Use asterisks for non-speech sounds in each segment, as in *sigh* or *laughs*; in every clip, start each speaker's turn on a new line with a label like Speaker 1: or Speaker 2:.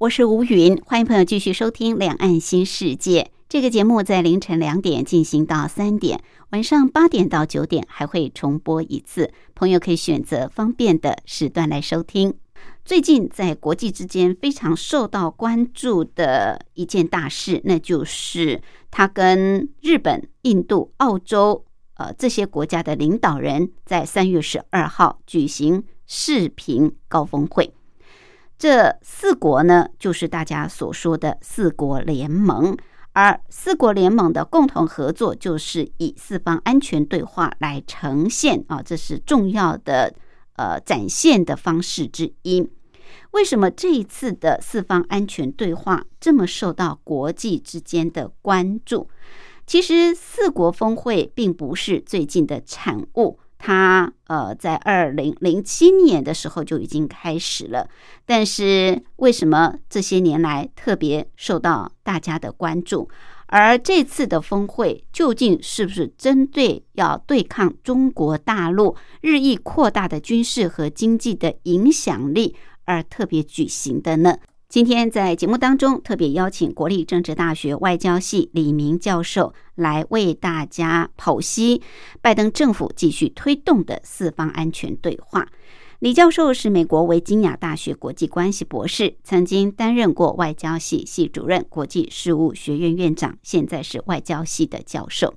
Speaker 1: 我是吴云，欢迎朋友继续收听《两岸新世界》这个节目，在凌晨两点进行到三点，晚上八点到九点还会重播一次，朋友可以选择方便的时段来收听。最近在国际之间非常受到关注的一件大事，那就是他跟日本、印度、澳洲呃这些国家的领导人，在三月十二号举行视频高峰会。这四国呢，就是大家所说的四国联盟，而四国联盟的共同合作，就是以四方安全对话来呈现啊，这是重要的呃展现的方式之一。为什么这一次的四方安全对话这么受到国际之间的关注？其实四国峰会并不是最近的产物。它呃，在二零零七年的时候就已经开始了，但是为什么这些年来特别受到大家的关注？而这次的峰会究竟是不是针对要对抗中国大陆日益扩大的军事和经济的影响力而特别举行的呢？今天在节目当中，特别邀请国立政治大学外交系李明教授来为大家剖析拜登政府继续推动的四方安全对话。李教授是美国维金雅大学国际关系博士，曾经担任过外交系系主任、国际事务学院院长，现在是外交系的教授。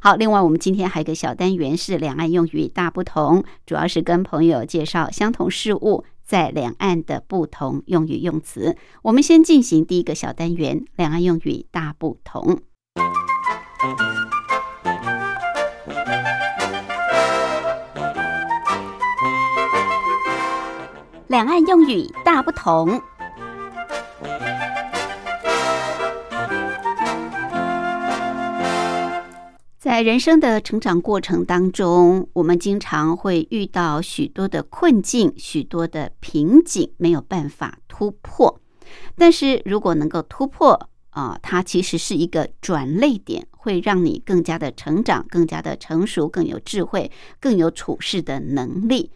Speaker 1: 好，另外我们今天还有一个小单元是两岸用语大不同，主要是跟朋友介绍相同事物。在两岸的不同用语用词，我们先进行第一个小单元：两岸用语大不同。两岸用语大不同。在人生的成长过程当中，我们经常会遇到许多的困境、许多的瓶颈，没有办法突破。但是如果能够突破啊，它其实是一个转泪点，会让你更加的成长、更加的成熟、更有智慧、更有处事的能力。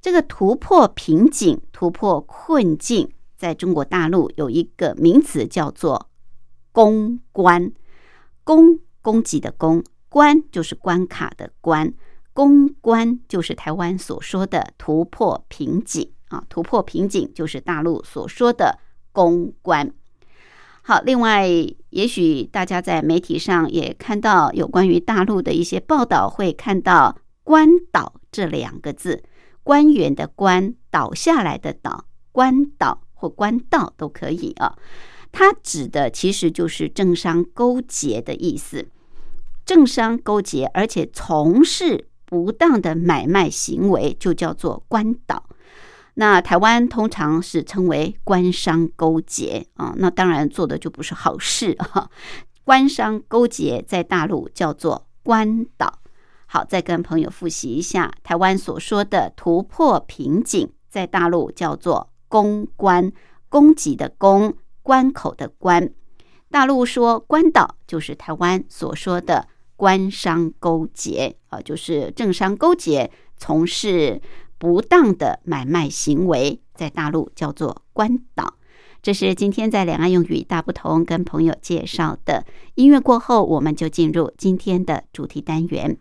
Speaker 1: 这个突破瓶颈、突破困境，在中国大陆有一个名词叫做“公关”，攻攻击的攻。关就是关卡的关，攻关就是台湾所说的突破瓶颈啊，突破瓶颈就是大陆所说的攻关。好，另外，也许大家在媒体上也看到有关于大陆的一些报道，会看到“关岛”这两个字，官员的官，倒下来的倒，关岛或关道都可以啊。它指的其实就是政商勾结的意思。政商勾结，而且从事不当的买卖行为，就叫做官倒。那台湾通常是称为官商勾结啊，那当然做的就不是好事 *laughs* 啊。官商勾结在大陆叫做官倒。好，再跟朋友复习一下，台湾所说的突破瓶颈，在大陆叫做公关，供给的供，关口的关。大陆说官倒，就是台湾所说的。官商勾结啊，就是政商勾结，从事不当的买卖行为，在大陆叫做官倒。这是今天在两岸用语大不同跟朋友介绍的。音乐过后，我们就进入今天的主题单元。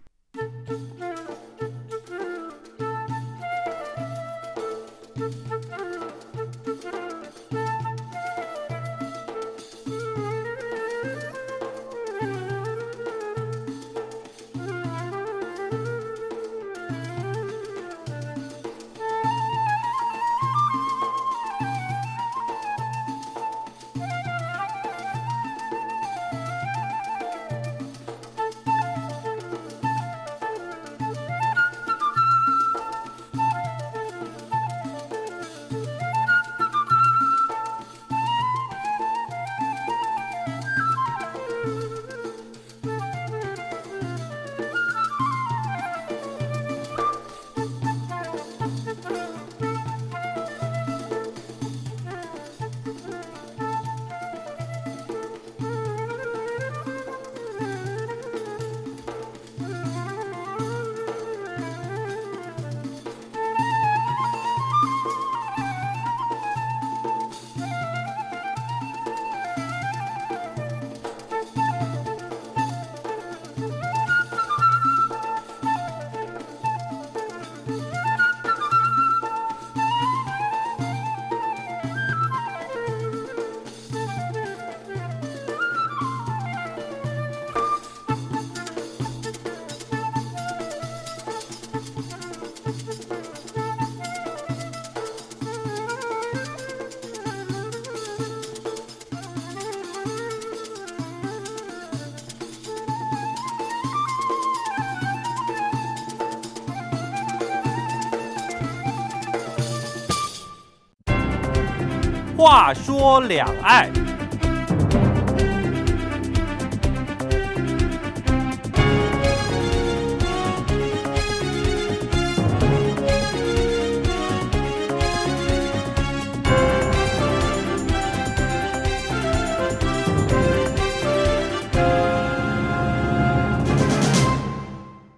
Speaker 2: 说两岸。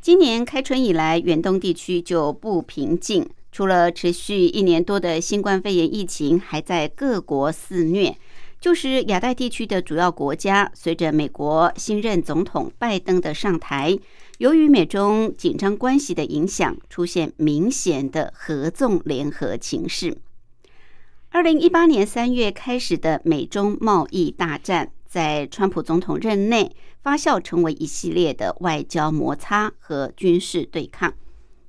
Speaker 1: 今年开春以来，远东地区就不平静。除了持续一年多的新冠肺炎疫情还在各国肆虐，就是亚太地区的主要国家，随着美国新任总统拜登的上台，由于美中紧张关系的影响，出现明显的合纵联合情势。二零一八年三月开始的美中贸易大战。在川普总统任内发酵成为一系列的外交摩擦和军事对抗。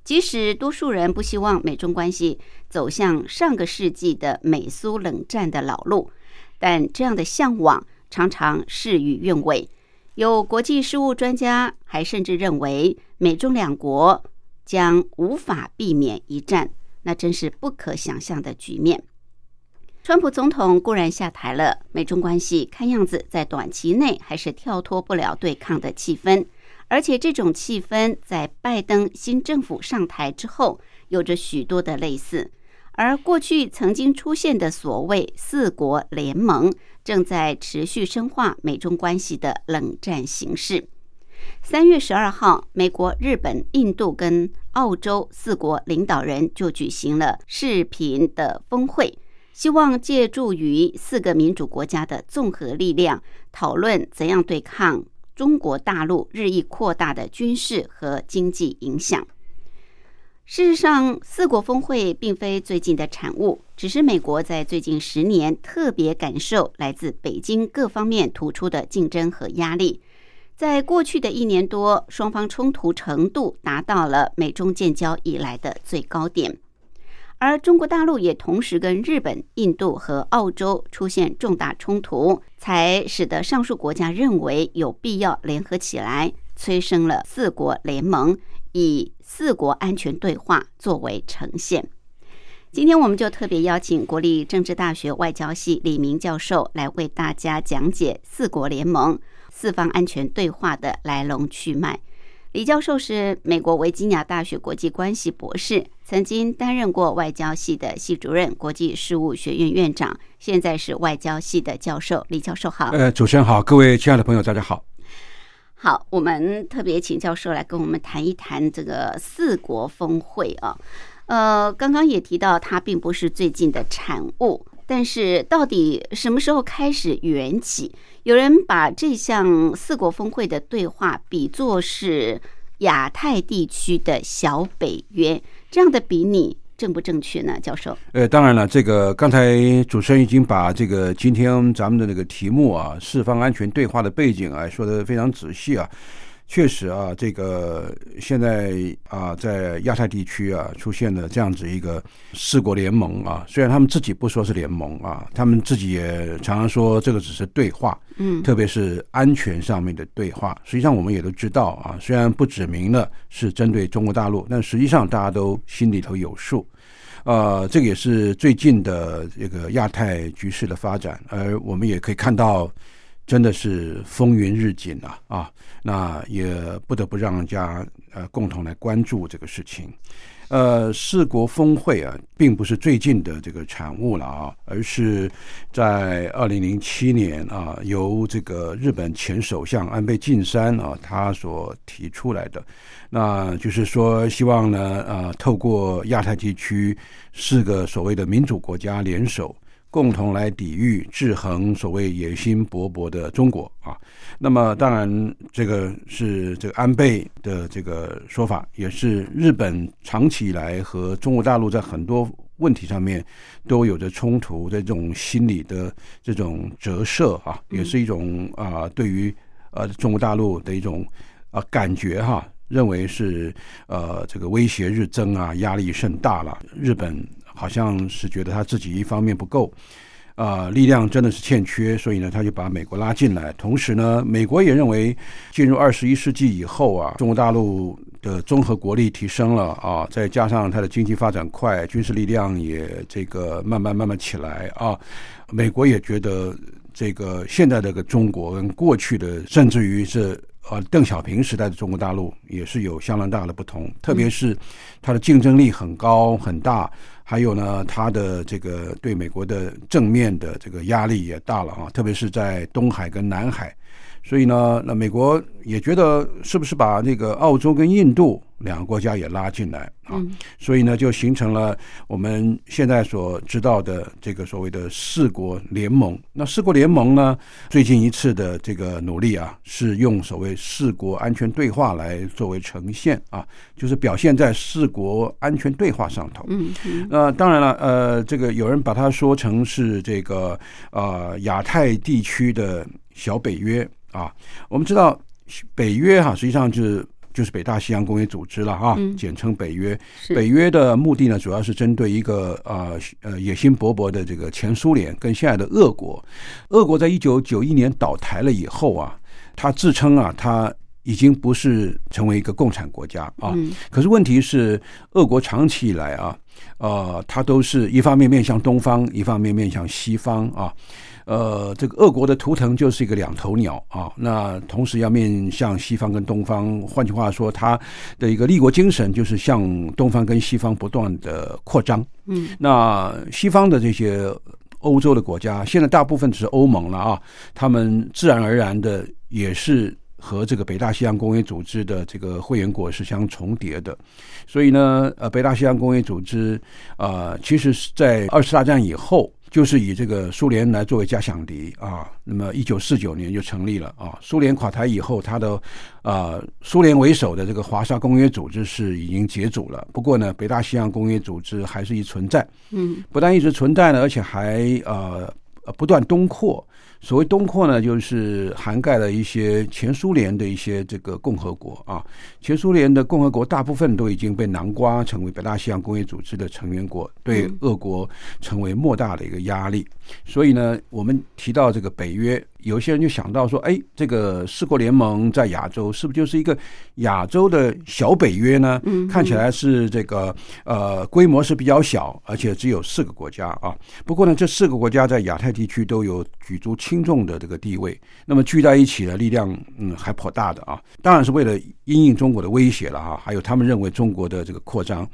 Speaker 1: 即使多数人不希望美中关系走向上个世纪的美苏冷战的老路，但这样的向往常常事与愿违。有国际事务专家还甚至认为，美中两国将无法避免一战，那真是不可想象的局面。川普总统固然下台了，美中关系看样子在短期内还是跳脱不了对抗的气氛，而且这种气氛在拜登新政府上台之后有着许多的类似，而过去曾经出现的所谓四国联盟正在持续深化美中关系的冷战形势。三月十二号，美国、日本、印度跟澳洲四国领导人就举行了视频的峰会。希望借助于四个民主国家的综合力量，讨论怎样对抗中国大陆日益扩大的军事和经济影响。事实上，四国峰会并非最近的产物，只是美国在最近十年特别感受来自北京各方面突出的竞争和压力。在过去的一年多，双方冲突程度达到了美中建交以来的最高点。而中国大陆也同时跟日本、印度和澳洲出现重大冲突，才使得上述国家认为有必要联合起来，催生了四国联盟，以四国安全对话作为呈现。今天我们就特别邀请国立政治大学外交系李明教授来为大家讲解四国联盟、四方安全对话的来龙去脉。李教授是美国维吉尼亚大学国际关系博士，曾经担任过外交系的系主任、国际事务学院院长，现在是外交系的教授。李教授好，
Speaker 3: 呃，主持人好，各位亲爱的朋友，大家好。
Speaker 1: 好，我们特别请教授来跟我们谈一谈这个四国峰会啊。呃，刚刚也提到，它并不是最近的产物。但是，到底什么时候开始缘起？有人把这项四国峰会的对话比作是亚太地区的小北约，这样的比拟正不正确呢？教授？
Speaker 3: 呃，当然了，这个刚才主持人已经把这个今天咱们的那个题目啊，四方安全对话的背景啊，说的非常仔细啊。确实啊，这个现在啊，在亚太地区啊，出现了这样子一个四国联盟啊。虽然他们自己不说是联盟啊，他们自己也常常说这个只是对话，嗯，特别是安全上面的对话。实际上，我们也都知道啊，虽然不指明了是针对中国大陆，但实际上大家都心里头有数。呃，这个也是最近的这个亚太局势的发展，而我们也可以看到。真的是风云日紧啊啊！那也不得不让家呃共同来关注这个事情。呃，四国峰会啊，并不是最近的这个产物了啊，而是在二零零七年啊，由这个日本前首相安倍晋三啊他所提出来的。那就是说，希望呢呃，透过亚太地区四个所谓的民主国家联手。共同来抵御、制衡所谓野心勃勃的中国啊！那么，当然，这个是这个安倍的这个说法，也是日本长期以来和中国大陆在很多问题上面都有着冲突的这种心理的这种折射啊，也是一种啊，对于呃中国大陆的一种啊感觉哈，认为是呃这个威胁日增啊，压力甚大了，日本。好像是觉得他自己一方面不够，啊，力量真的是欠缺，所以呢，他就把美国拉进来。同时呢，美国也认为进入二十一世纪以后啊，中国大陆的综合国力提升了啊，再加上它的经济发展快，军事力量也这个慢慢慢慢起来啊，美国也觉得这个现在这个中国跟过去的，甚至于是呃邓小平时代的中国大陆也是有相当大的不同，特别是它的竞争力很高很大，还有呢，他的这个对美国的正面的这个压力也大了啊，特别是在东海跟南海。所以呢，那美国也觉得是不是把那个澳洲跟印度两个国家也拉进来啊？所以呢，就形成了我们现在所知道的这个所谓的四国联盟。那四国联盟呢，最近一次的这个努力啊，是用所谓四国安全对话来作为呈现啊，就是表现在四国安全对话上头。
Speaker 1: 嗯嗯，
Speaker 3: 那当然了，呃，这个有人把它说成是这个呃亚太地区的小北约。啊，我们知道北约哈，实际上就是就是北大西洋公约组织了哈，简称北约。北约的目的呢，主要是针对一个呃呃野心勃勃的这个前苏联跟现在的俄国。俄国在一九九一年倒台了以后啊，他自称啊，他已经不是成为一个共产国家啊。可是问题是，俄国长期以来啊，呃，它都是一方面面向东方，一方面面向西方啊。呃，这个俄国的图腾就是一个两头鸟啊，那同时要面向西方跟东方，换句话说，它的一个立国精神就是向东方跟西方不断的扩张。
Speaker 1: 嗯，
Speaker 3: 那西方的这些欧洲的国家，现在大部分是欧盟了啊，他们自然而然的也是和这个北大西洋公约组织的这个会员国是相重叠的，所以呢，呃，北大西洋公约组织啊，其实是在二次大战以后。就是以这个苏联来作为假想敌啊，那么一九四九年就成立了啊。苏联垮台以后，它的啊苏联为首的这个华沙公约组织是已经解组了。不过呢，北大西洋公约组织还是一存在，
Speaker 1: 嗯，
Speaker 3: 不但一直存在呢，而且还呃不断东扩。所谓东扩呢，就是涵盖了一些前苏联的一些这个共和国啊。前苏联的共和国大部分都已经被南瓜成为北大西洋工业组织的成员国，对俄国成为莫大的一个压力。所以呢，我们提到这个北约。有些人就想到说，哎，这个四国联盟在亚洲是不是就是一个亚洲的小北约呢？
Speaker 1: 嗯，
Speaker 3: 看起来是这个呃规模是比较小，而且只有四个国家啊。不过呢，这四个国家在亚太地区都有举足轻重的这个地位，那么聚在一起的力量，嗯，还颇大的啊。当然是为了因应中国的威胁了哈，还有他们认为中国的这个扩张，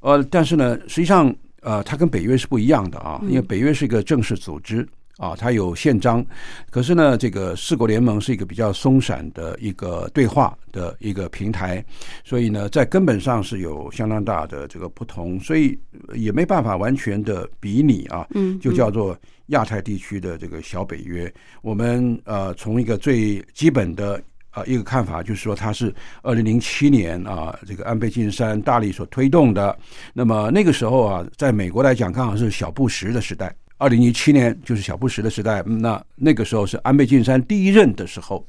Speaker 3: 呃，但是呢，实际上呃，它跟北约是不一样的啊，因为北约是一个正式组织。啊，它有宪章，可是呢，这个四国联盟是一个比较松散的一个对话的一个平台，所以呢，在根本上是有相当大的这个不同，所以也没办法完全的比拟啊。
Speaker 1: 嗯，
Speaker 3: 就叫做亚太地区的这个小北约。我们呃，从一个最基本的啊一个看法，就是说它是二零零七年啊，这个安倍晋三大力所推动的。那么那个时候啊，在美国来讲，刚好是小布什的时代。二零一七年就是小布什的时代，那那个时候是安倍晋三第一任的时候，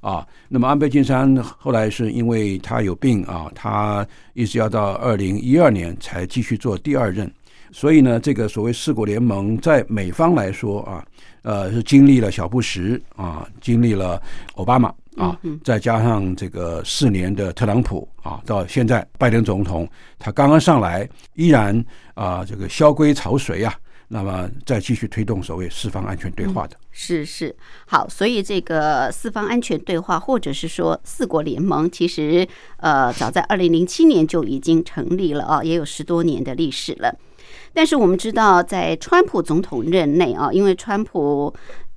Speaker 3: 啊，那么安倍晋三后来是因为他有病啊，他一直要到二零一二年才继续做第二任，所以呢，这个所谓四国联盟在美方来说啊，呃，是经历了小布什啊，经历了奥巴马啊，再加上这个四年的特朗普啊，到现在拜登总统他刚刚上来，依然啊，这个萧规曹随啊。那么再继续推动所谓四方安全对话的，
Speaker 1: 是是好，所以这个四方安全对话，或者是说四国联盟，其实呃早在二零零七年就已经成立了啊，也有十多年的历史了。但是我们知道，在川普总统任内啊，因为川普。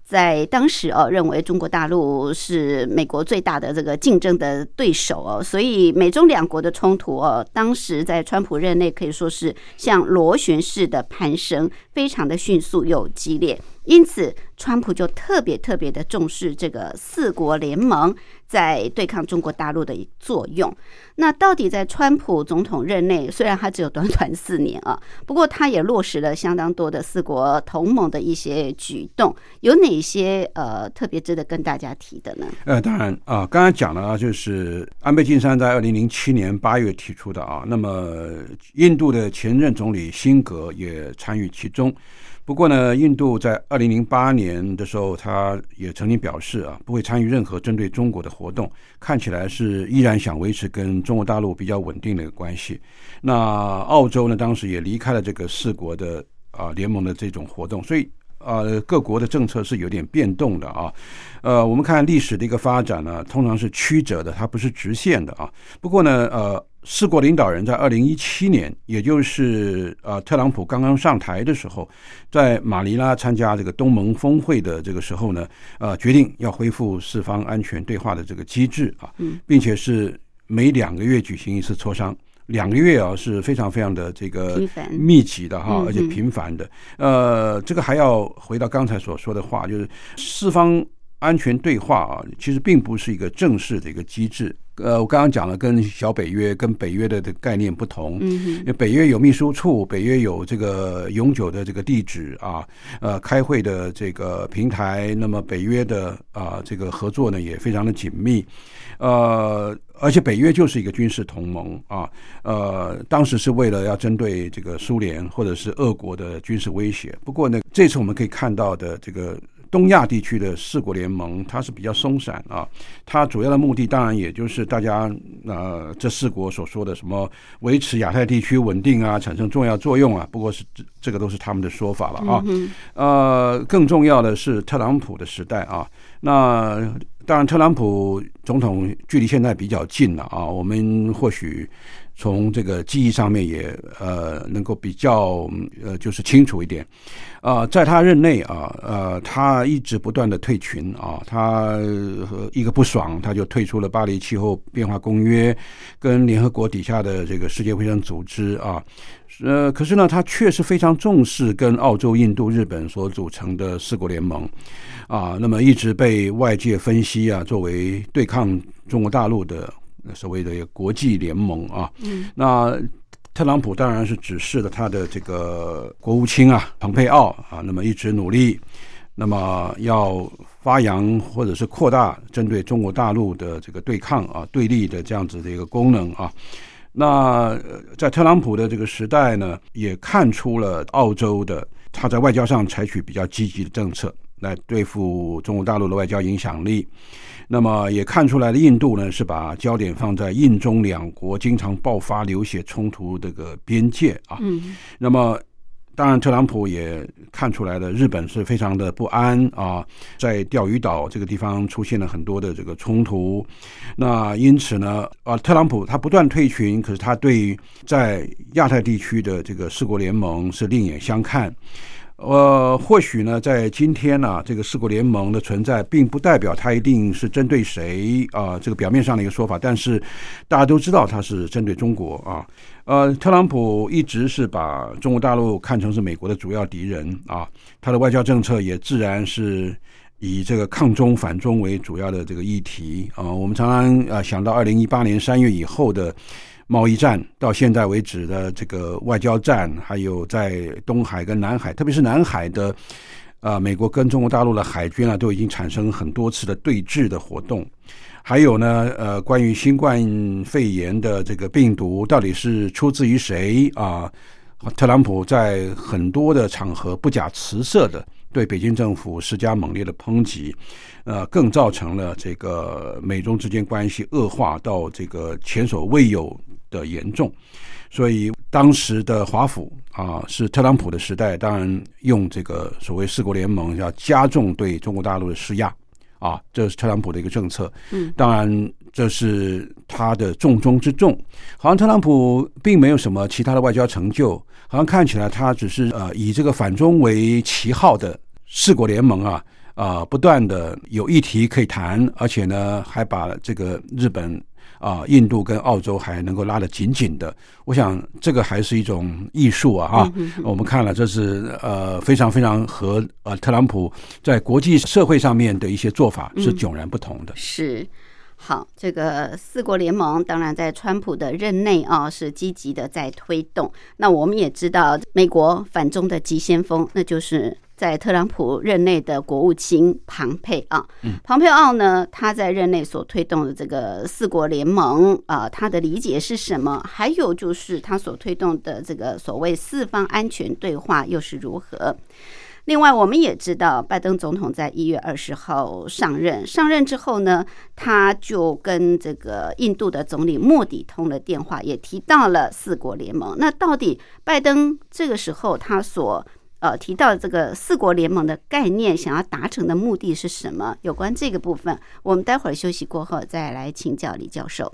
Speaker 1: 在当时哦，认为中国大陆是美国最大的这个竞争的对手哦，所以美中两国的冲突哦，当时在川普任内可以说是像螺旋式的攀升，非常的迅速又激烈，因此川普就特别特别的重视这个四国联盟。在对抗中国大陆的作用，那到底在川普总统任内，虽然他只有短短四年啊，*laughs* 不过他也落实了相当多的四国同盟的一些举动，有哪些呃特别值得跟大家提的呢？
Speaker 3: 呃，当然啊，刚才讲了啊，就是安倍晋三在二零零七年八月提出的啊，那么印度的前任总理辛格也参与其中。不过呢，印度在二零零八年的时候，他也曾经表示啊，不会参与任何针对中国的活动，看起来是依然想维持跟中国大陆比较稳定的一个关系。那澳洲呢，当时也离开了这个四国的啊联盟的这种活动，所以。呃，各国的政策是有点变动的啊。呃，我们看历史的一个发展呢，通常是曲折的，它不是直线的啊。不过呢，呃，四国领导人在二零一七年，也就是呃特朗普刚刚上台的时候，在马尼拉参加这个东盟峰会的这个时候呢，呃，决定要恢复四方安全对话的这个机制啊，并且是每两个月举行一次磋商。两个月啊是非常非常的这个密集的哈，而且频繁的。呃，这个还要回到刚才所说的话，就是四方安全对话啊，其实并不是一个正式的一个机制。呃，我刚刚讲了，跟小北约、跟北约的的概念不同。嗯，北约有秘书处，北约有这个永久的这个地址啊，呃，开会的这个平台。那么北约的啊，这个合作呢也非常的紧密。呃，而且北约就是一个军事同盟啊。呃，当时是为了要针对这个苏联或者是俄国的军事威胁。不过呢，这次我们可以看到的这个。东亚地区的四国联盟，它是比较松散啊。它主要的目的当然也就是大家呃这四国所说的什么维持亚太地区稳定啊，产生重要作用啊。不过是这这个都是他们的说法了啊。呃，更重要的是特朗普的时代啊。那当然，特朗普总统距离现在比较近了啊。我们或许。从这个记忆上面也呃能够比较呃就是清楚一点，啊，在他任内啊呃他一直不断的退群啊，他一个不爽他就退出了巴黎气候变化公约，跟联合国底下的这个世界卫生组织啊，呃可是呢他确实非常重视跟澳洲、印度、日本所组成的四国联盟啊，那么一直被外界分析啊作为对抗中国大陆的。所谓的国际联盟啊，那特朗普当然是指示了他的这个国务卿啊，蓬佩奥啊，那么一直努力，那么要发扬或者是扩大针对中国大陆的这个对抗啊、对立的这样子的一个功能啊。那在特朗普的这个时代呢，也看出了澳洲的他在外交上采取比较积极的政策来对付中国大陆的外交影响力。那么也看出来了，印度呢是把焦点放在印中两国经常爆发流血冲突这个边界啊。嗯。那么，当然特朗普也看出来了，日本是非常的不安啊，在钓鱼岛这个地方出现了很多的这个冲突。那因此呢，啊，特朗普他不断退群，可是他对在亚太地区的这个四国联盟是另眼相看。呃，或许呢，在今天呢，这个四国联盟的存在，并不代表它一定是针对谁啊，这个表面上的一个说法。但是大家都知道，它是针对中国啊。呃，特朗普一直是把中国大陆看成是美国的主要敌人啊，他的外交政策也自然是以这个抗中反中为主要的这个议题啊。我们常常啊想到二零一八年三月以后的。贸易战到现在为止的这个外交战，还有在东海跟南海，特别是南海的，啊，美国跟中国大陆的海军啊，都已经产生很多次的对峙的活动。还有呢，呃，关于新冠肺炎的这个病毒到底是出自于谁啊？特朗普在很多的场合不假辞色的对北京政府施加猛烈的抨击，呃，更造成了这个美中之间关系恶化到这个前所未有。的严重，所以当时的华府啊，是特朗普的时代，当然用这个所谓四国联盟要加重对中国大陆的施压啊，这是特朗普的一个政策。嗯，当然这是他的重中之重。好像特朗普并没有什么其他的外交成就，好像看起来他只是呃以这个反中为旗号的四国联盟啊啊，不断的有议题可以谈，而且呢还把这个日本。啊，印度跟澳洲还能够拉得紧紧的，我想这个还是一种艺术啊！哈，我们看了，这是呃非常非常和呃特朗普在国际社会上面的一些做法是迥然不同的。
Speaker 1: 是，好，这个四国联盟当然在川普的任内啊是积极的在推动。那我们也知道，美国反中的急先锋那就是在特朗普任内的国务卿庞佩奥。庞佩奥呢，他在任内所推动的这个四国联盟啊，他的理解是什么？还有就是他所推动的这个所谓四方安全对话又是如何？另外，我们也知道，拜登总统在一月二十号上任，上任之后呢，他就跟这个印度的总理莫迪通了电话，也提到了四国联盟。那到底拜登这个时候他所呃提到这个四国联盟的概念，想要达成的目的是什么？有关这个部分，我们待会儿休息过后再来请教李教授。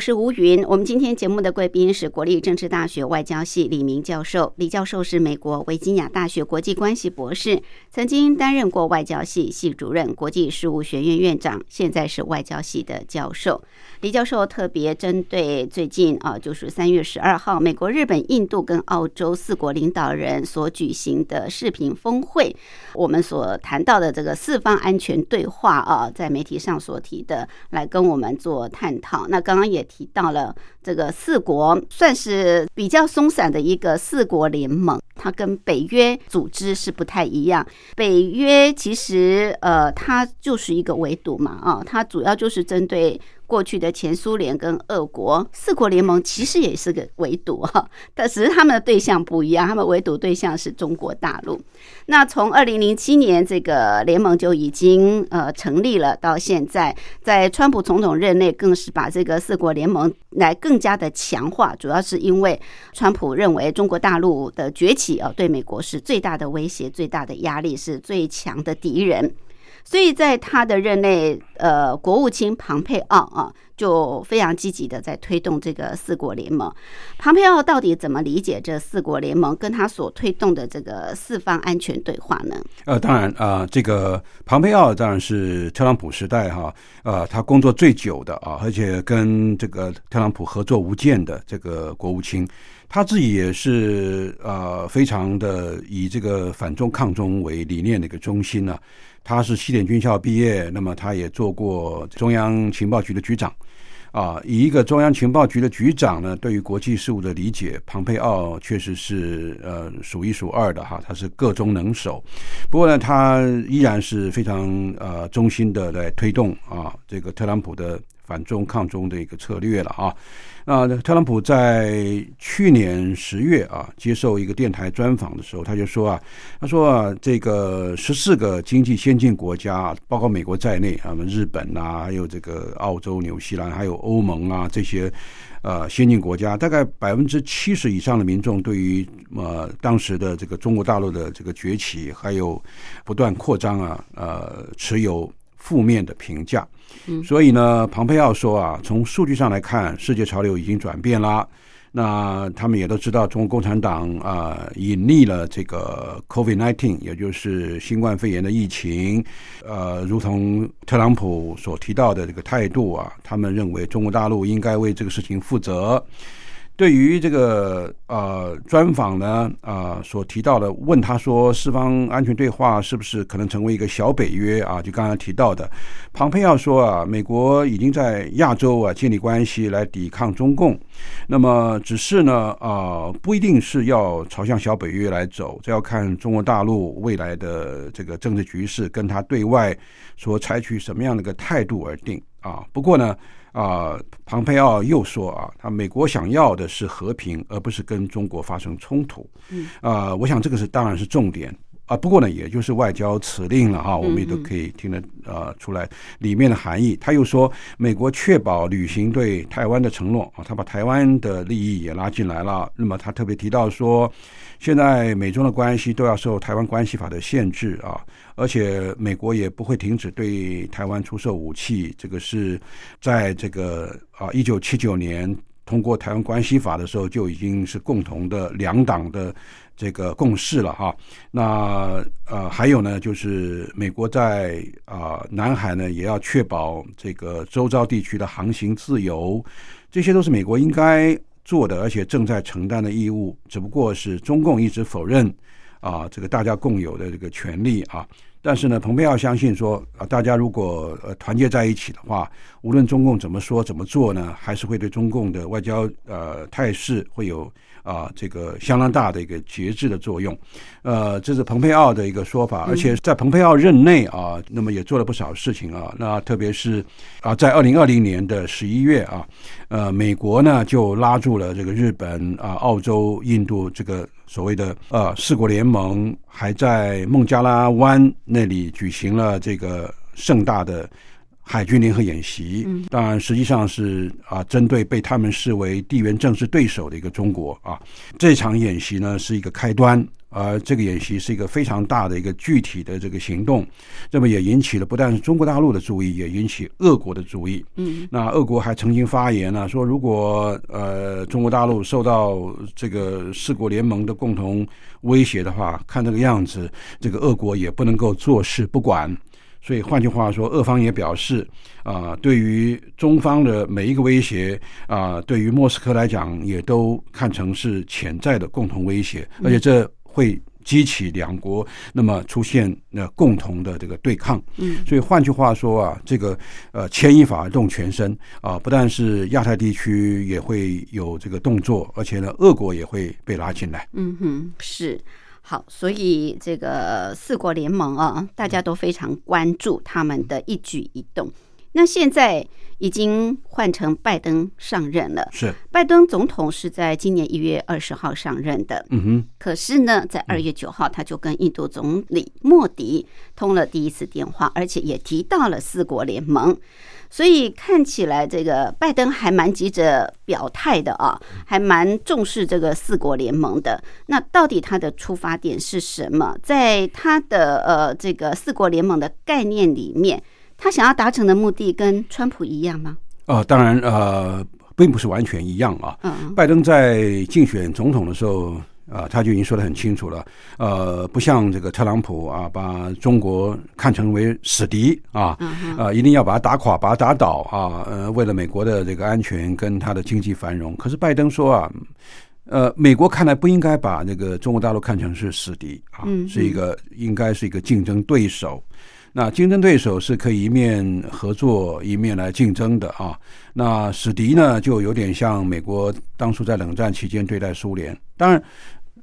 Speaker 1: 是吴云。我们今天节目的贵宾是国立政治大学外交系李明教授。李教授是美国维吉尼亚大学国际关系博士，曾经担任过外交系系主任、国际事务学院院长，现在是外交系的教授。李教授特别针对最近啊，就是三月十二号，美国、日本、印度跟澳洲四国领导人所举行的视频峰会，我们所谈到的这个四方安全对话啊，在媒体上所提的，来跟我们做探讨。那刚刚也。提到了这个四国算是比较松散的一个四国联盟，它跟北约组织是不太一样。北约其实呃，它就是一个围堵嘛，啊，它主要就是针对。过去的前苏联跟俄国四国联盟其实也是个围堵哈，但只是他们的对象不一样，他们围堵对象是中国大陆。那从二零零七年这个联盟就已经呃成立了，到现在，在川普总统任内更是把这个四国联盟来更加的强化，主要是因为川普认为中国大陆的崛起啊，对美国是最大的威胁、最大的压力，是最强的敌人。所以在他的任内，呃，国务卿庞佩奥啊，就非常积极的在推动这个四国联盟。庞佩奥到底怎么理解这四国联盟跟他所推动的这个四方安全对话呢？
Speaker 3: 呃，当然啊，这个庞佩奥当然是特朗普时代哈，呃，他工作最久的啊，而且跟这个特朗普合作无间的这个国务卿，他自己也是呃，非常的以这个反中抗中为理念的一个中心呢。他是西点军校毕业，那么他也做过中央情报局的局长，啊，以一个中央情报局的局长呢，对于国际事务的理解，庞佩奥确实是呃数一数二的哈，他是个中能手。不过呢，他依然是非常呃忠心的来推动啊这个特朗普的反中抗中的一个策略了啊。那特朗普在去年十月啊，接受一个电台专访的时候，他就说啊，他说啊，这个十四个经济先进国家，包括美国在内啊，日本啊，还有这个澳洲、纽西兰，还有欧盟啊，这些呃先进国家，大概百分之七十以上的民众对于呃当时的这个中国大陆的这个崛起，还有不断扩张啊，呃，持有负面的评价。所以呢，庞佩奥说啊，从数据上来看，世界潮流已经转变了。那他们也都知道，中国共产党啊，隐匿了这个 COVID-19，也就是新冠肺炎的疫情。呃，如同特朗普所提到的这个态度啊，他们认为中国大陆应该为这个事情负责。对于这个呃专访呢啊所提到的，问他说四方安全对话是不是可能成为一个小北约啊？就刚刚提到的，庞佩奥说啊，美国已经在亚洲啊建立关系来抵抗中共，那么只是呢啊不一定是要朝向小北约来走，这要看中国大陆未来的这个政治局势跟他对外所采取什么样的一个态度而定啊。不过呢。啊，庞佩奥又说啊，他美国想要的是和平，而不是跟中国发生冲突。嗯，啊，我想这个是当然是重点啊。不过呢，也就是外交辞令了哈，我们也都可以听得呃出来里面的含义。他又说，美国确保履行对台湾的承诺啊，他把台湾的利益也拉进来了。那么他特别提到说。现在美中的关系都要受台湾关系法的限制啊，而且美国也不会停止对台湾出售武器。这个是在这个啊一九七九年通过台湾关系法的时候就已经是共同的两党的这个共识了哈。那呃还有呢，就是美国在啊南海呢也要确保这个周遭地区的航行自由，这些都是美国应该。做的，而且正在承担的义务，只不过是中共一直否认啊，这个大家共有的这个权利啊。但是呢，蓬佩奥相信说啊，大家如果呃团结在一起的话，无论中共怎么说怎么做呢，还是会对中共的外交呃态势会有。啊，这个相当大的一个节制的作用，呃，这是蓬佩奥的一个说法，而且在蓬佩奥任内啊，那么也做了不少事情啊，那特别是啊，在二零二零年的十一月啊，呃，美国呢就拉住了这个日本啊、澳洲、印度这个所谓的呃四国联盟，还在孟加拉湾那里举行了这个盛大的。海军联合演习，当然实际上是啊，针对被他们视为地缘政治对手的一个中国啊，这场演习呢是一个开端，而这个演习是一个非常大的一个具体的这个行动，那么也引起了不但是中国大陆的注意，也引起俄国的注意。嗯，那俄国还曾经发言呢，说如果呃中国大陆受到这个四国联盟的共同威胁的话，看这个样子，这个俄国也不能够坐视不管。所以换句话说，俄方也表示，啊，对于中方的每一个威胁，啊，对于莫斯科来讲，也都看成是潜在的共同威胁，而且这会激起两国那么出现那共同的这个对抗。嗯，所以换句话说啊，这个呃牵一发而动全身啊，不但是亚太地区也会有这个动作，而且呢，俄国也会被拉进来。
Speaker 1: 嗯哼，是。好，所以这个四国联盟啊，大家都非常关注他们的一举一动。那现在已经换成拜登上任了。
Speaker 3: 是，
Speaker 1: 拜登总统是在今年一月二十号上任的。
Speaker 3: 嗯哼，
Speaker 1: 可是呢，在二月九号，他就跟印度总理莫迪通了第一次电话，而且也提到了四国联盟。所以看起来，这个拜登还蛮急着表态的啊，还蛮重视这个四国联盟的。那到底他的出发点是什么？在他的呃这个四国联盟的概念里面，他想要达成的目的跟川普一样吗？
Speaker 3: 哦，当然呃，并不是完全一样啊。
Speaker 1: 嗯
Speaker 3: 拜登在竞选总统的时候。啊，他就已经说得很清楚了，呃，不像这个特朗普啊，把中国看成为死敌啊，啊，一定要把他打垮，把他打倒啊，呃，为了美国的这个安全跟他的经济繁荣。可是拜登说啊，呃，美国看来不应该把那个中国大陆看成是死敌啊，是一个应该是一个竞争对手。那竞争对手是可以一面合作一面来竞争的啊。那死敌呢，就有点像美国当初在冷战期间对待苏联。当然。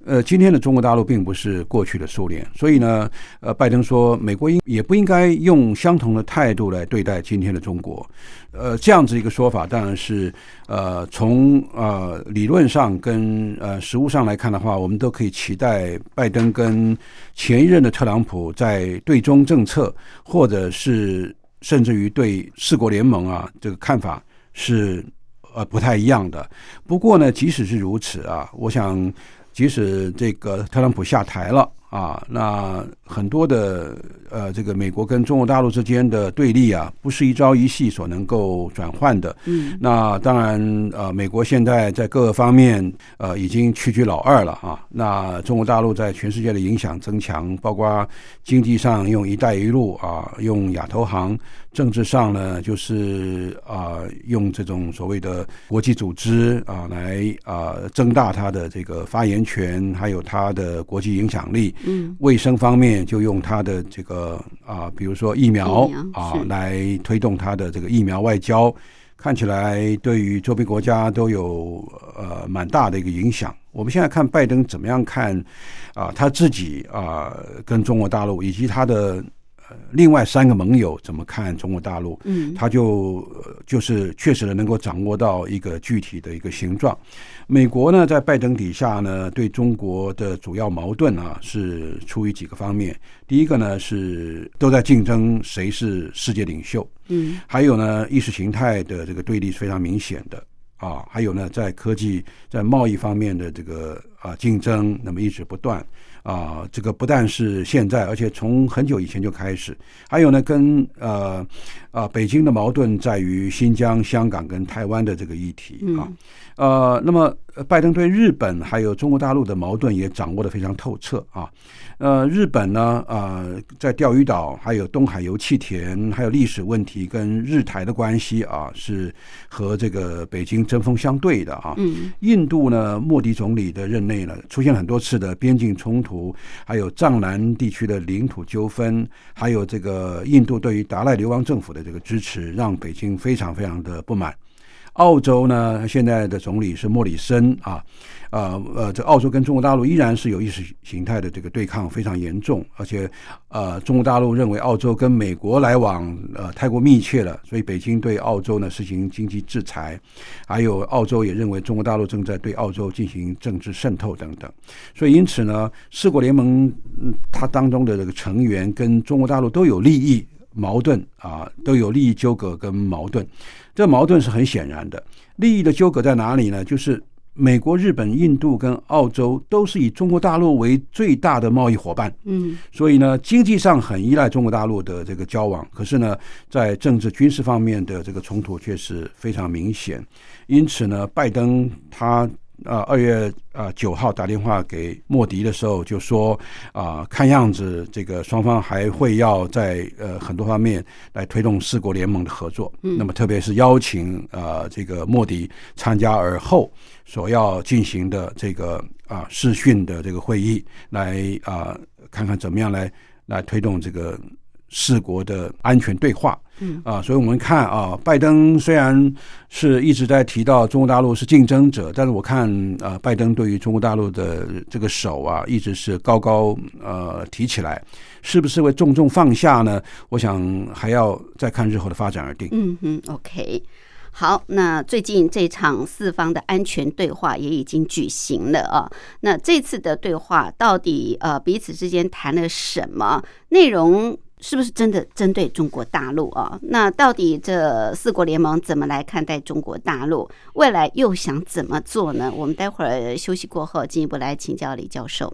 Speaker 3: 呃，今天的中国大陆并不是过去的苏联，所以呢，呃，拜登说，美国应也不应该用相同的态度来对待今天的中国。呃，这样子一个说法，当然是呃，从呃理论上跟呃实物上来看的话，我们都可以期待拜登跟前一任的特朗普在对中政策，或者是甚至于对四国联盟啊这个看法是呃不太一样的。不过呢，即使是如此啊，我想。即使这个特朗普下台了啊，那很多的呃，这个美国跟中国大陆之间的对立啊，不是一朝一夕所能够转换的。
Speaker 1: 嗯，
Speaker 3: 那当然呃，美国现在在各个方面呃已经屈居老二了啊。那中国大陆在全世界的影响增强，包括经济上用“一带一路”啊，用亚投行。政治上呢，就是啊，用这种所谓的国际组织啊，来啊增大它的这个发言权，还有它的国际影响力。
Speaker 1: 嗯，
Speaker 3: 卫生方面就用他的这个啊，比如说疫苗啊，来推动他的这个疫苗外交。看起来对于周边国家都有呃蛮大的一个影响。我们现在看拜登怎么样看啊，他自己啊，跟中国大陆以及他的。另外三个盟友怎么看中国大陆？
Speaker 1: 嗯，
Speaker 3: 他就就是确实的能够掌握到一个具体的一个形状。美国呢，在拜登底下呢，对中国的主要矛盾啊，是出于几个方面。第一个呢，是都在竞争谁是世界领袖。
Speaker 1: 嗯，
Speaker 3: 还有呢，意识形态的这个对立是非常明显的啊。还有呢，在科技、在贸易方面的这个啊竞争，那么一直不断。啊，这个不但是现在，而且从很久以前就开始。还有呢，跟呃啊，北京的矛盾在于新疆、香港跟台湾的这个议题啊。呃，那么拜登对日本还有中国大陆的矛盾也掌握的非常透彻啊。呃，日本呢，呃，在钓鱼岛还有东海油气田，还有历史问题跟日台的关系啊，是和这个北京针锋相对的啊。
Speaker 1: 嗯，
Speaker 3: 印度呢，莫迪总理的任内呢，出现很多次的边境冲突，还有藏南地区的领土纠纷，还有这个印度对于达赖流亡政府的这个支持，让北京非常非常的不满。澳洲呢，现在的总理是莫里森啊，呃呃，这澳洲跟中国大陆依然是有意识形态的这个对抗非常严重，而且呃，中国大陆认为澳洲跟美国来往呃太过密切了，所以北京对澳洲呢实行经济制裁，还有澳洲也认为中国大陆正在对澳洲进行政治渗透等等，所以因此呢，四国联盟嗯它当中的这个成员跟中国大陆都有利益矛盾啊，都有利益纠葛跟矛盾。这矛盾是很显然的，利益的纠葛在哪里呢？就是美国、日本、印度跟澳洲都是以中国大陆为最大的贸易伙伴，
Speaker 1: 嗯，
Speaker 3: 所以呢，经济上很依赖中国大陆的这个交往，可是呢，在政治军事方面的这个冲突却是非常明显。因此呢，拜登他。啊，二月啊九号打电话给莫迪的时候，就说啊，看样子这个双方还会要在呃很多方面来推动四国联盟的合作。
Speaker 1: 嗯，
Speaker 3: 那么特别是邀请啊这个莫迪参加而后所要进行的这个啊视讯的这个会议，来啊看看怎么样来来推动这个四国的安全对话。
Speaker 1: 嗯
Speaker 3: 啊，所以我们看啊，拜登虽然是一直在提到中国大陆是竞争者，但是我看啊，拜登对于中国大陆的这个手啊，一直是高高呃提起来，是不是会重重放下呢？我想还要再看日后的发展而定。
Speaker 1: 嗯哼，OK。好，那最近这场四方的安全对话也已经举行了啊。那这次的对话到底呃彼此之间谈了什么内容？是不是真的针对中国大陆啊？那到底这四国联盟怎么来看待中国大陆？未来又想怎么做呢？我们待会儿休息过后进一步来请教李教授。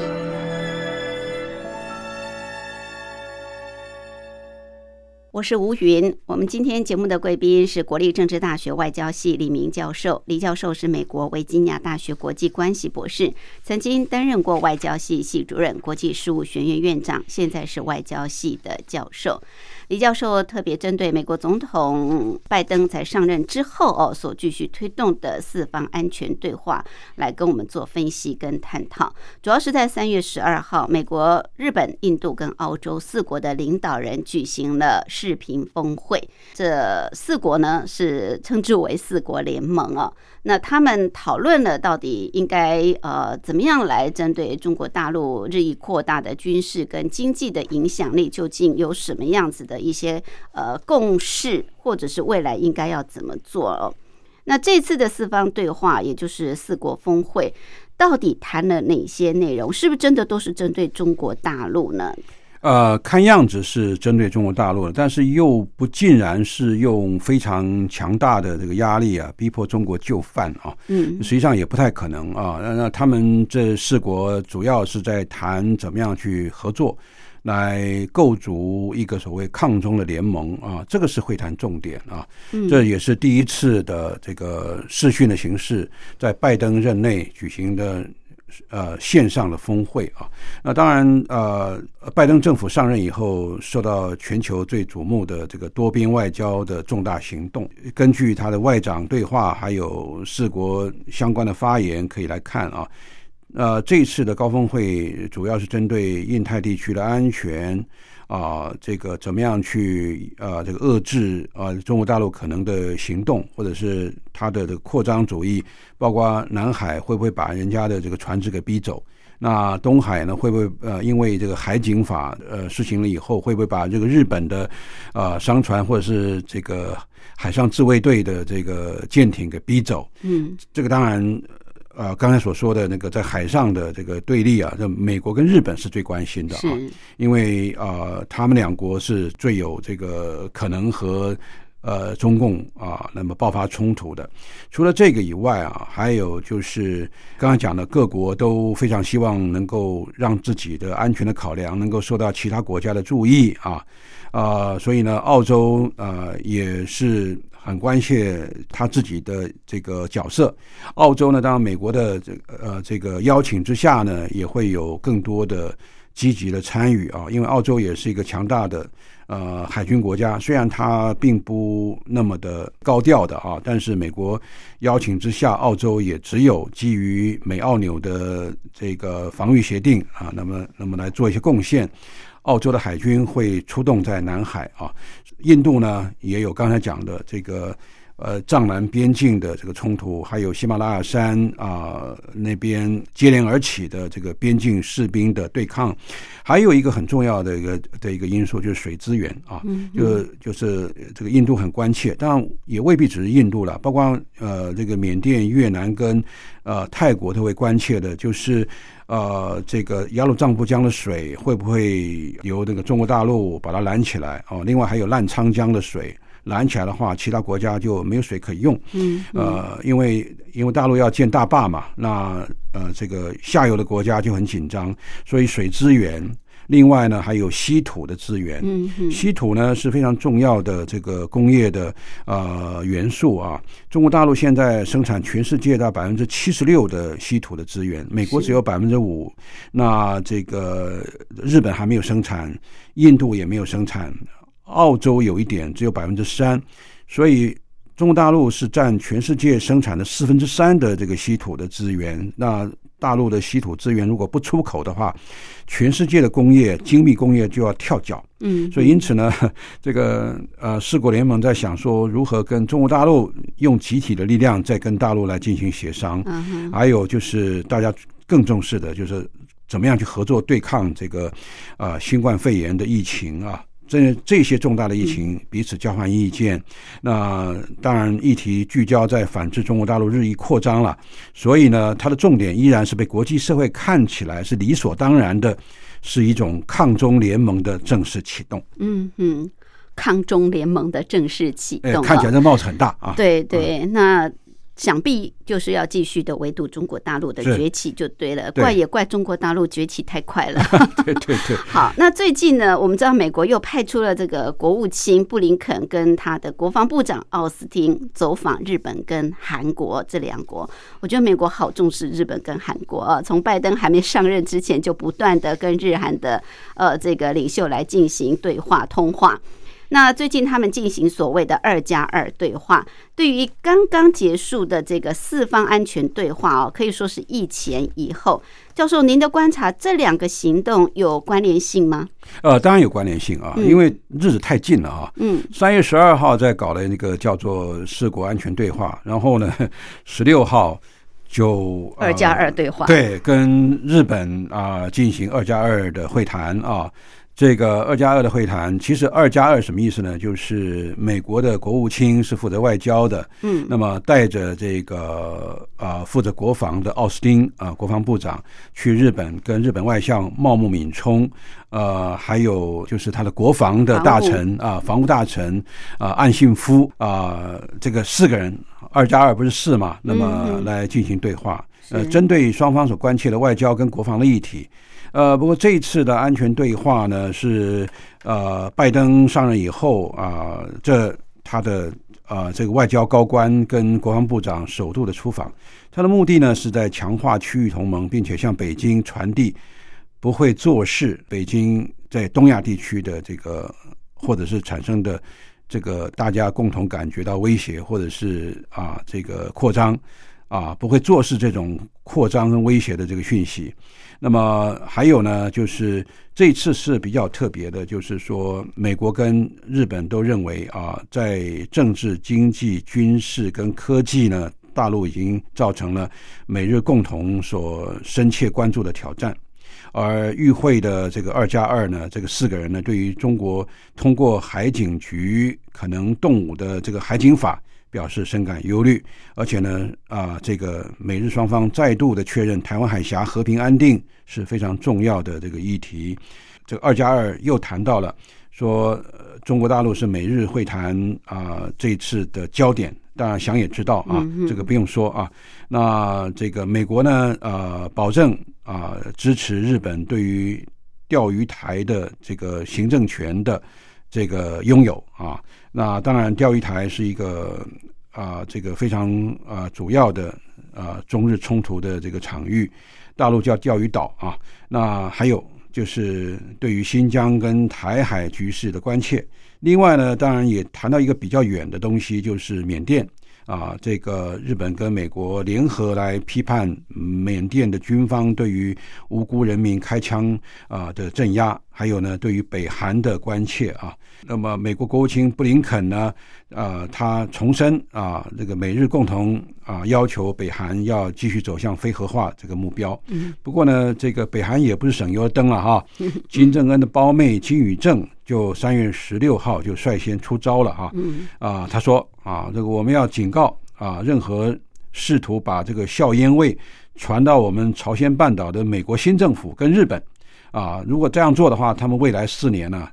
Speaker 1: 我是吴云。我们今天节目的贵宾是国立政治大学外交系李明教授。李教授是美国维吉尼亚大学国际关系博士，曾经担任过外交系系主任、国际事务学院院长，现在是外交系的教授。李教授特别针对美国总统拜登在上任之后哦所继续推动的四方安全对话，来跟我们做分析跟探讨。主要是在三月十二号，美国、日本、印度跟澳洲四国的领导人举行了视频峰会。这四国呢是称之为四国联盟哦。那他们讨论了到底应该呃怎么样来针对中国大陆日益扩大的军事跟经济的影响力，究竟有什么样子的一些呃共识，或者是未来应该要怎么做哦？那这次的四方对话，也就是四国峰会，到底谈了哪些内容？是不是真的都是针对中国大陆呢？
Speaker 3: 呃，看样子是针对中国大陆的，但是又不尽然是用非常强大的这个压力啊，逼迫中国就范啊。
Speaker 1: 嗯
Speaker 3: 实际上也不太可能啊。那那他们这四国主要是在谈怎么样去合作，来构筑一个所谓抗中的联盟啊，这个是会谈重点啊。
Speaker 1: 嗯
Speaker 3: 这也是第一次的这个视讯的形式，在拜登任内举行的呃线上的峰会啊。那当然呃，拜登政府上任以后，受到全球最瞩目的这个多边外交的重大行动。根据他的外长对话，还有四国相关的发言，可以来看啊。呃，这次的高峰会主要是针对印太地区的安全啊，这个怎么样去啊，这个遏制啊中国大陆可能的行动，或者是它的这个扩张主义，包括南海会不会把人家的这个船只给逼走？那东海呢，会不会呃，因为这个海警法呃实行了以后，会不会把这个日本的呃商船或者是这个海上自卫队的这个舰艇给逼走？
Speaker 1: 嗯，
Speaker 3: 这个当然。呃，刚才所说的那个在海上的这个对立啊，这美国跟日本是最关心的啊，因为啊，他们两国是最有这个可能和呃中共啊那么爆发冲突的。除了这个以外啊，还有就是刚刚讲的，各国都非常希望能够让自己的安全的考量能够受到其他国家的注意啊啊，所以呢，澳洲啊也是。很关切他自己的这个角色。澳洲呢，当然美国的这呃这个邀请之下呢，也会有更多的积极的参与啊。因为澳洲也是一个强大的呃海军国家，虽然它并不那么的高调的啊，但是美国邀请之下，澳洲也只有基于美澳纽的这个防御协定啊，那么那么来做一些贡献。澳洲的海军会出动在南海啊，印度呢也有刚才讲的这个呃藏南边境的这个冲突，还有喜马拉雅山啊那边接连而起的这个边境士兵的对抗，还有一个很重要的一个的一个因素就是水资源啊，就就是这个印度很关切，当然也未必只是印度了，包括呃这个缅甸、越南跟呃泰国都会关切的，就是。呃，这个雅鲁藏布江的水会不会由这个中国大陆把它拦起来？哦，另外还有澜沧江的水拦起来的话，其他国家就没有水可以用。
Speaker 1: 嗯，
Speaker 3: 呃，因为因为大陆要建大坝嘛，那呃，这个下游的国家就很紧张，所以水资源。另外呢，还有稀土的资源。
Speaker 1: 嗯
Speaker 3: 稀土呢是非常重要的这个工业的呃元素啊。中国大陆现在生产全世界的百分之七十六的稀土的资源，美国只有百分之五。那这个日本还没有生产，印度也没有生产，澳洲有一点，只有百分之三。所以中国大陆是占全世界生产的四分之三的这个稀土的资源。那大陆的稀土资源如果不出口的话，全世界的工业精密工业就要跳脚。
Speaker 1: 嗯，
Speaker 3: 所以因此呢，*laughs* 这个呃，四国联盟在想说如何跟中国大陆用集体的力量再跟大陆来进行协商。
Speaker 1: 嗯
Speaker 3: 还有就是大家更重视的就是怎么样去合作对抗这个啊新冠肺炎的疫情啊。这这些重大的疫情彼此交换意见，那当然议题聚焦在反制中国大陆日益扩张了，所以呢，它的重点依然是被国际社会看起来是理所当然的，是一种抗中联盟的正式启动。
Speaker 1: 嗯嗯，抗中联盟的正式启动，
Speaker 3: 看起来这帽子很大啊。
Speaker 1: 对对，那。想必就是要继续的围堵中国大陆的崛起就对了，怪也怪中国大陆崛起太快了。*laughs*
Speaker 3: 对对对。
Speaker 1: 好，那最近呢，我们知道美国又派出了这个国务卿布林肯跟他的国防部长奥斯汀走访日本跟韩国这两国。我觉得美国好重视日本跟韩国啊，*laughs* 从拜登还没上任之前就不断的跟日韩的呃这个领袖来进行对话通话。那最近他们进行所谓的“二加二”对话，对于刚刚结束的这个四方安全对话哦，可以说是一前一后。教授，您的观察，这两个行动有关联性吗？
Speaker 3: 呃，当然有关联性啊，因为日子太近了啊。
Speaker 1: 嗯，
Speaker 3: 三月十二号在搞的那个叫做“四国安全对话”，然后呢，*laughs* 十六号就“
Speaker 1: 二加二”对话，
Speaker 3: 对，跟日本啊进行“二加二”的会谈啊。这个二加二的会谈，其实二加二什么意思呢？就是美国的国务卿是负责外交的，
Speaker 1: 嗯，
Speaker 3: 那么带着这个呃负责国防的奥斯汀啊国防部长去日本，跟日本外相茂木敏充，呃，还有就是他的国防的大臣啊防务大臣啊岸信夫啊，这个四个人二加二不是四嘛？那么来进行对话，呃，针对双方所关切的外交跟国防的议题。呃，不过这一次的安全对话呢，是呃，拜登上任以后啊，这他的啊这个外交高官跟国防部长首度的出访，他的目的呢是在强化区域同盟，并且向北京传递不会坐视，北京在东亚地区的这个或者是产生的这个大家共同感觉到威胁，或者是啊这个扩张。啊，不会坐视这种扩张跟威胁的这个讯息。那么还有呢，就是这次是比较特别的，就是说美国跟日本都认为啊，在政治、经济、军事跟科技呢，大陆已经造成了美日共同所深切关注的挑战。而与会的这个二加二呢，这个四个人呢，对于中国通过海警局可能动武的这个海警法。表示深感忧虑，而且呢，啊，这个美日双方再度的确认台湾海峡和平安定是非常重要的这个议题。这个二加二又谈到了说，中国大陆是美日会谈啊这次的焦点。当然想也知道啊，这个不用说啊。那这个美国呢，呃，保证啊支持日本对于钓鱼台的这个行政权的。这个拥有啊，那当然钓鱼台是一个啊，这个非常啊主要的啊中日冲突的这个场域，大陆叫钓鱼岛啊。那还有就是对于新疆跟台海局势的关切。另外呢，当然也谈到一个比较远的东西，就是缅甸。啊，这个日本跟美国联合来批判缅甸的军方对于无辜人民开枪啊的镇压，还有呢，对于北韩的关切啊。那么，美国国务卿布林肯呢，啊，他重申啊，这个美日共同啊要求北韩要继续走向非核化这个目标。嗯。不过呢，这个北韩也不是省油的灯了哈。金正恩的胞妹金宇正就三月十六号就率先出招了哈。嗯。啊，他说。啊，这个我们要警告啊，任何试图把这个硝烟味传到我们朝鲜半岛的美国新政府跟日本啊，如果这样做的话，他们未来四年呢，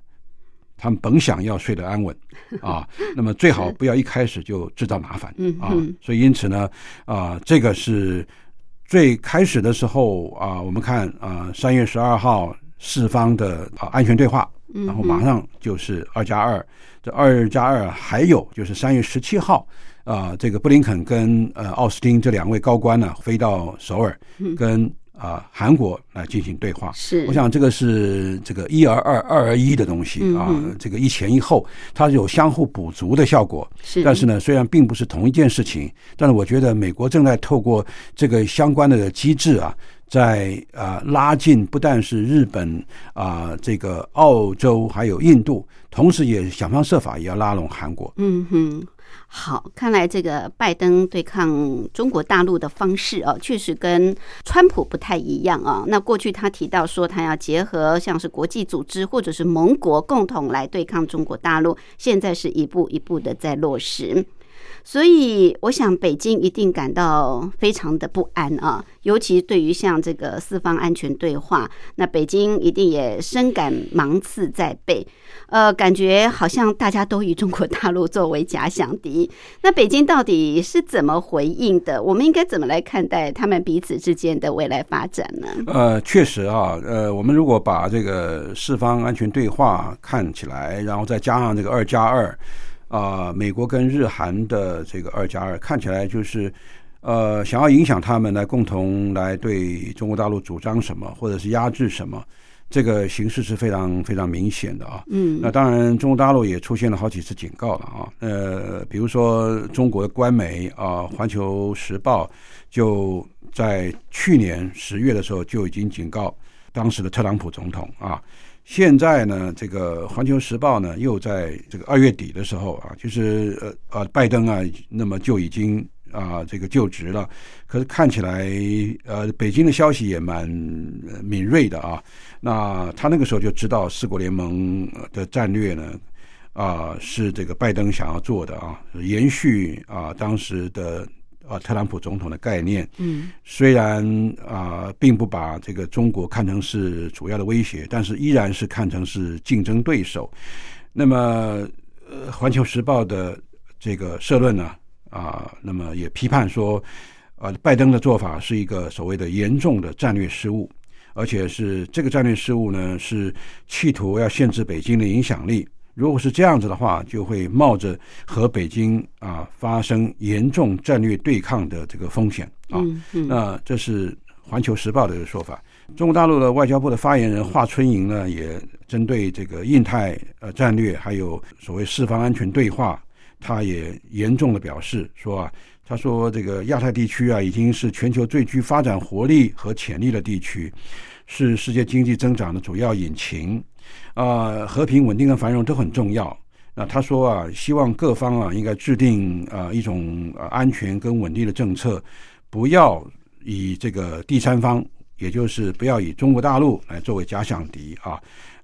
Speaker 3: 他们本想要睡得安稳啊，*laughs* 那么最好不要一开始就制造麻烦啊。所以因此呢，啊，这个是最开始的时候啊，我们看啊，三月十二号四方的啊安全对话，然后马上就是二加二。这二加二还有就是三月十七号，啊，这个布林肯跟呃奥斯汀这两位高官呢飞到首尔，跟啊韩国来进行对话。
Speaker 1: 是，
Speaker 3: 我想这个是这个一而二，二而一的东西啊，这个一前一后，它有相互补足的效果。
Speaker 1: 是，
Speaker 3: 但是呢，虽然并不是同一件事情，但是我觉得美国正在透过这个相关的机制啊。在啊，拉近不但是日本啊，这个澳洲还有印度，同时也想方设法也要拉拢韩国。
Speaker 1: 嗯哼，好，看来这个拜登对抗中国大陆的方式哦，确实跟川普不太一样啊。那过去他提到说，他要结合像是国际组织或者是盟国共同来对抗中国大陆，现在是一步一步的在落实。所以，我想北京一定感到非常的不安啊，尤其对于像这个四方安全对话，那北京一定也深感芒刺在背，呃，感觉好像大家都以中国大陆作为假想敌。那北京到底是怎么回应的？我们应该怎么来看待他们彼此之间的未来发展呢？
Speaker 3: 呃，确实啊，呃，我们如果把这个四方安全对话看起来，然后再加上这个二加二。啊，美国跟日韩的这个二加二看起来就是，呃，想要影响他们来共同来对中国大陆主张什么，或者是压制什么，这个形势是非常非常明显的啊。
Speaker 1: 嗯，
Speaker 3: 那当然，中国大陆也出现了好几次警告了啊。呃，比如说中国的官媒啊，《环球时报》就在去年十月的时候就已经警告当时的特朗普总统啊。现在呢，这个《环球时报》呢，又在这个二月底的时候啊，就是呃呃，拜登啊，那么就已经啊这个就职了。可是看起来，呃，北京的消息也蛮敏锐的啊。那他那个时候就知道四国联盟的战略呢，啊，是这个拜登想要做的啊，延续啊当时的。啊，特朗普总统的概念，
Speaker 1: 嗯，
Speaker 3: 虽然啊，并不把这个中国看成是主要的威胁，但是依然是看成是竞争对手。那么，呃，《环球时报》的这个社论呢，啊，那么也批判说，啊，拜登的做法是一个所谓的严重的战略失误，而且是这个战略失误呢，是企图要限制北京的影响力。如果是这样子的话，就会冒着和北京啊发生严重战略对抗的这个风险啊。那这是《环球时报》的说法。中国大陆的外交部的发言人华春莹呢，也针对这个印太呃战略，还有所谓四方安全对话，他也严重的表示说啊，他说这个亚太地区啊，已经是全球最具发展活力和潜力的地区，是世界经济增长的主要引擎。啊，和平、稳定跟繁荣都很重要。那他说啊，希望各方啊应该制定啊一种安全跟稳定的政策，不要以这个第三方，也就是不要以中国大陆来作为假想敌啊。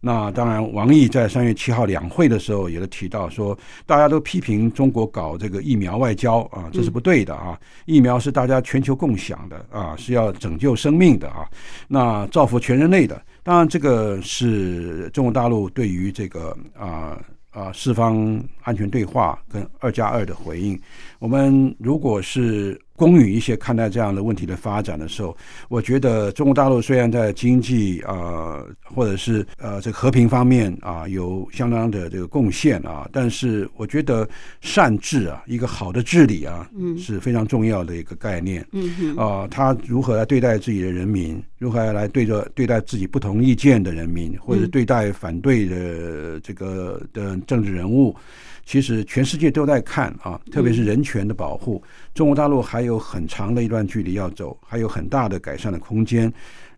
Speaker 3: 那当然，王毅在三月七号两会的时候也都提到说，大家都批评中国搞这个疫苗外交啊，这是不对的啊。疫苗是大家全球共享的啊，是要拯救生命的啊，那造福全人类的。当然，这个是中国大陆对于这个啊啊四方安全对话跟二加二的回应。我们如果是。公允一些看待这样的问题的发展的时候，我觉得中国大陆虽然在经济啊，或者是呃这个和平方面啊有相当的这个贡献啊，但是我觉得善治啊，一个好的治理啊，嗯，是非常重要的一个概念。嗯啊，他如何来对待自己的人民，如何来对着对待自己不同意见的人民，或者对待反对的这个的政治人物。其实全世界都在看啊，特别是人权的保护，中国大陆还有很长的一段距离要走，还有很大的改善的空间。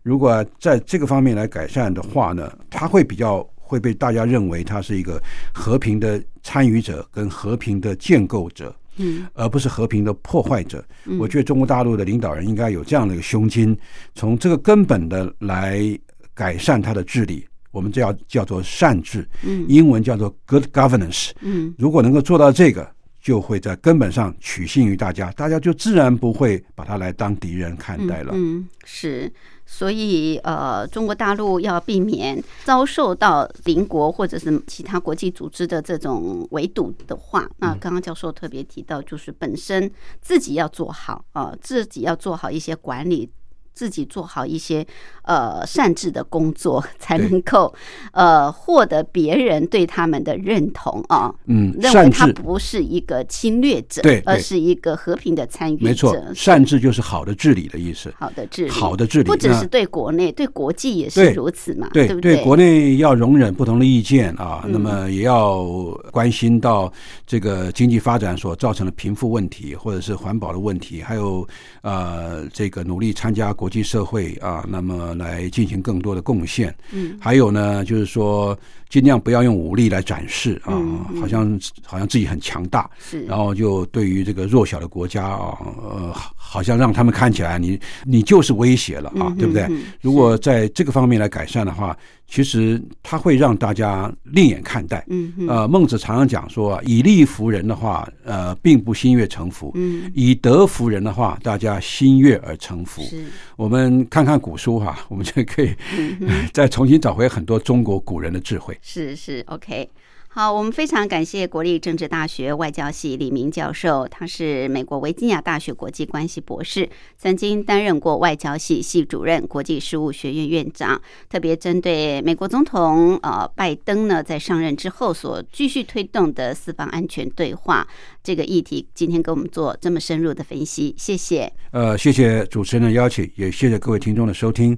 Speaker 3: 如果在这个方面来改善的话呢，它会比较会被大家认为它是一个和平的参与者跟和平的建构者，嗯，而不是和平的破坏者。我觉得中国大陆的领导人应该有这样的一个胸襟，从这个根本的来改善他的治理。我们叫叫做善治，嗯，英文叫做 good governance，嗯，如果能够做到这个，就会在根本上取信于大家，大家就自然不会把他来当敌人看待了。
Speaker 1: 嗯，是，所以呃，中国大陆要避免遭受到邻国或者是其他国际组织的这种围堵的话，那刚刚教授特别提到，就是本身自己要做好啊，自己要做好一些管理。自己做好一些呃善治的工作，才能够呃获得别人对他们的认同啊。
Speaker 3: 嗯，
Speaker 1: 认为他不是一个侵略者，
Speaker 3: 对，
Speaker 1: 而是一个和平的参与者。
Speaker 3: 没错，善治就是好的治理的意思。
Speaker 1: 好的治理，
Speaker 3: 好的治理，
Speaker 1: 不只是对国内，对国际也是如此嘛？
Speaker 3: 对
Speaker 1: 对对？
Speaker 3: 国内要容忍不同的意见啊，那么也要关心到这个经济发展所造成的贫富问题，或者是环保的问题，还有呃这个努力参加国。国际社会啊，那么来进行更多的贡献。嗯，还有呢，就是说尽量不要用武力来展示啊，好像好像自己很强大，
Speaker 1: 是，
Speaker 3: 然后就对于这个弱小的国家啊，呃，好像让他们看起来你你就是威胁了啊，对不对？如果在这个方面来改善的话。其实他会让大家另眼看待。嗯，呃，孟子常常讲说，以利服人的话，呃，并不心悦诚服；嗯，以德服人的话，大家心悦而诚服。我们看看古书哈，我们就可以 *laughs* 再重新找回很多中国古人的智慧。
Speaker 1: 是是，OK。好，我们非常感谢国立政治大学外交系李明教授，他是美国维吉尼亚大学国际关系博士，曾经担任过外交系系主任、国际事务学院院长，特别针对美国总统呃拜登呢在上任之后所继续推动的四方安全对话这个议题，今天给我们做这么深入的分析，谢谢。
Speaker 3: 呃，谢谢主持人的邀请，也谢谢各位听众的收听。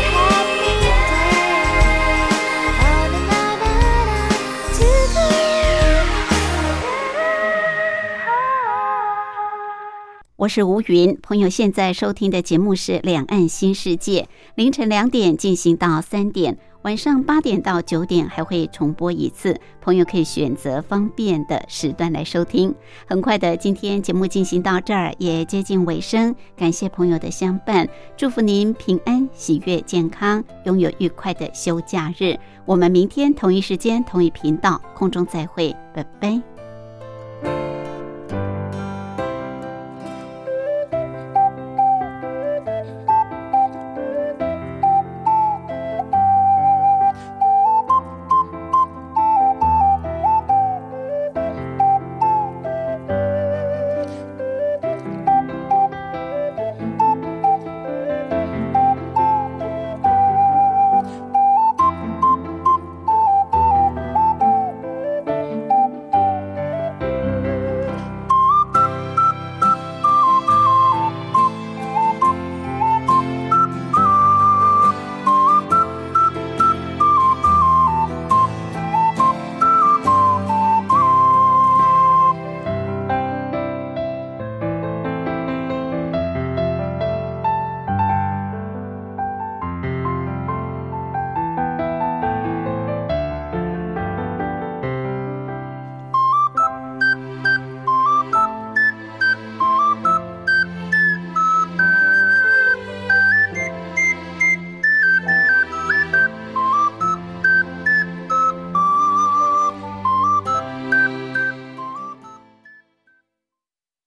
Speaker 1: 我是吴云，朋友现在收听的节目是《两岸新世界》，凌晨两点进行到三点，晚上八点到九点还会重播一次，朋友可以选择方便的时段来收听。很快的，今天节目进行到这儿也接近尾声，感谢朋友的相伴，祝福您平安、喜悦、健康，拥有愉快的休假日。我们明天同一时间、同一频道空中再会，拜拜。